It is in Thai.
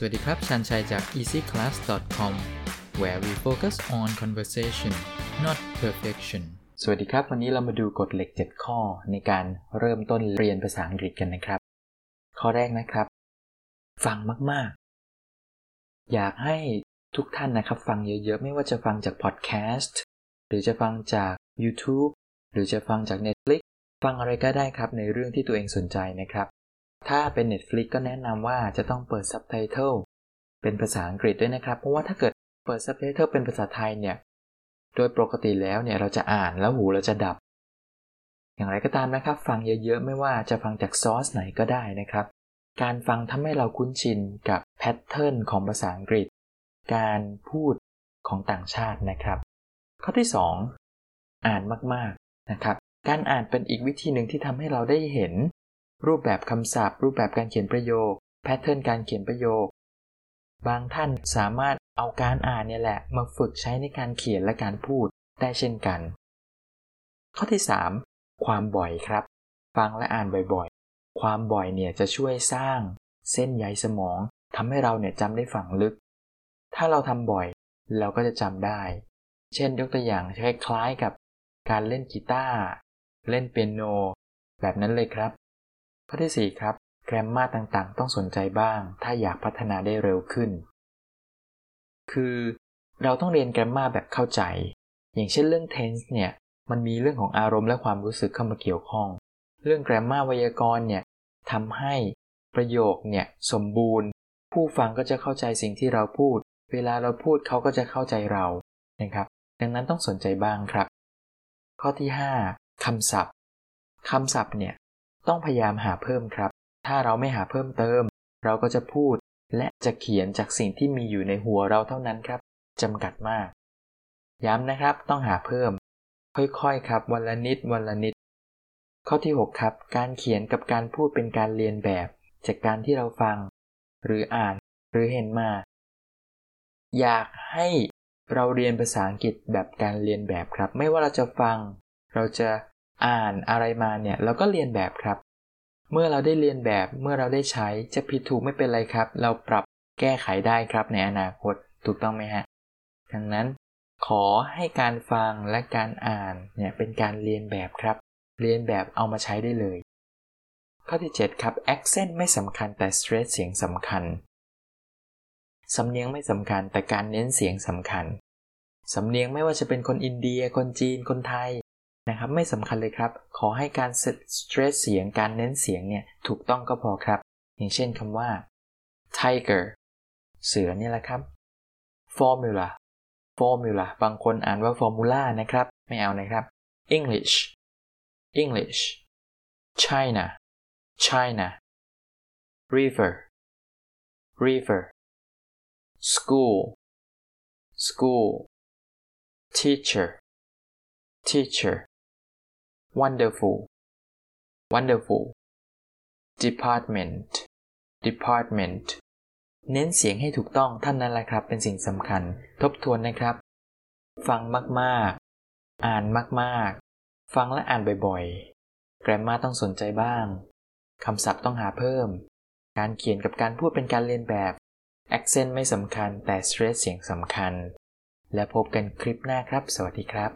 สวัสดีครับชันชัยจาก easyclass.com where we focus on conversation not perfection สวัสดีครับ วันนี้เรามาดูกฎเหล็ก 7 ข้อในการเริ่มต้นเรียนภาษาอังกฤษกันนะครับ ข้อแรกนะครับ ฟังมาก ๆ อยากให้ทุกท่านนะครับ ฟังเยอะๆ ไม่ว่าจะฟังจากพอดแคสต์หรือจะฟังจาก YouTube หรือจะฟังจาก Netflix ฟังอะไรก็ได้ครับในเรื่องที่ตัวเองสนใจนะครับ ถ้าเป็น Netflix ก็แนะนำว่าจะต้องเปิดซับไตเติลเป็นภาษาอังกฤษด้วยนะครับ เพราะว่าถ้าเกิดเปิดซับไตเติลเป็นภาษาไทยเนี่ย โดยปกติแล้วเนี่ยเราจะอ่านแล้วหูเราจะดับ อย่างไรก็ตามนะครับ ฟังเยอะๆ ไม่ว่าจะฟังจากซอสไหนก็ได้นะครับ การฟังทำให้เราคุ้นชินกับ pattern ของภาษาอังกฤษ การพูดของต่างชาตินะครับ ข้อที่ 2 อ่านมากๆนะครับ การอ่านเป็นอีกวิธีหนึ่งที่ทำให้เราได้เห็น รูปแบบคำศัพท์ รูปแบบการเขียนประโยค แพทเทิร์นการเขียนประโยค บางท่านสามารถเอาการอ่านเนี่ยแหละมาฝึกใช้ในการเขียนและการพูดได้เช่นกัน ข้อที่ 3 ความบ่อยครับ ฟังและอ่านบ่อยๆ ความบ่อยเนี่ยจะช่วยสร้าง เส้นใยสมองทำให้เราเนี่ยจำได้ฝังลึก ถ้าเราทำบ่อยเราก็จะจำได้ เช่นยกตัวอย่างคล้ายๆกับการเล่นกีตาร์เล่นเปียโน แบบนั้นเลยครับ ข้อที่4ครับแกรมมาต่างๆ ต้องสนใจบ้าง ถ้าอยากพัฒนาได้เร็วขึ้น คือเราต้องเรียนแกรมมาแบบเข้าใจ อย่างเช่นเรื่อง tense เนี่ยมันมีเรื่องของอารมณ์และความรู้สึกเข้ามาเกี่ยวข้อง เรื่องแกรมมาไวยากรณ์เนี่ยทำให้ประโยคเนี่ยสมบูรณ์ ผู้ฟังก็จะเข้าใจสิ่งที่เราพูด เวลาเราพูดเขาก็จะเข้าใจเรานะครับ ดังนั้นต้องสนใจบ้างครับ ข้อที่ 5คำศัพท์คำศัพท์เนี่ย ต้องพยายามหาเพิ่มครับ ถ้าเราไม่หาเพิ่มเติม เราก็จะพูดและจะเขียนจากสิ่งที่มีอยู่ในหัวเราเท่านั้นครับจำกัดมาก ย้ำนะครับต้องหาเพิ่ม ค่อยๆครับ วันละนิดวันละนิด ข้อที่ 6 ครับ การเขียนกับการพูดเป็นการเรียนแบบ จากการที่เราฟัง หรืออ่านหรือเห็นมา อยากให้เราเรียนภาษาอังกฤษแบบการเรียนแบบครับ ไม่ว่าเราจะฟัง เราจะ อ่านอะไรมาเนี่ยเราก็เรียนแบบครับ เมื่อเราได้เรียนแบบเมื่อเราได้ใช้จะผิดถูกไม่เป็นไรครับ เราปรับแก้ไขได้ครับในอนาคตถูกต้องไหมฮะดังนั้นขอให้การฟังและการอ่านเนี่ยเป็นการเรียนแบบครับ เรียนแบบเอามาใช้ได้เลย ข้อที่ 7 ครับ accent ไม่สำคัญแต่ stress เสียงสำคัญ สำเนียงไม่สำคัญแต่การเน้นเสียงสำคัญ สำเนียงไม่ว่าจะเป็นคนอินเดีย คนจีน คนไทย นะครับไม่สำคัญเลยครับ ขอให้การสเตรสเสียงการเน้นเสียงเนี่ยถูกต้องก็พอครับ อย่างเช่นคำว่า tiger เสือเนี่ยแหละครับ formula formula บางคนอ่านว่า formula นะครับ ไม่เอานะครับ English English China China river river school school teacher teacher wonderful wonderful department department เน้นเสียงให้ถูกต้องท่านนั้นแหละครับ เป็นสิ่งสำคัญ ทบทวนนะครับ ฟังมากๆ อ่านมากๆ ฟังและอ่านบ่อยๆ แกรมมาต้องสนใจบ้างคำศัพท์ต้องหาเพิ่ม การเขียนกับการพูดเป็นการเรียนแบบ accent ไม่สำคัญแต่ stress เสียงสำคัญ และพบกันคลิปหน้าครับ สวัสดีครับ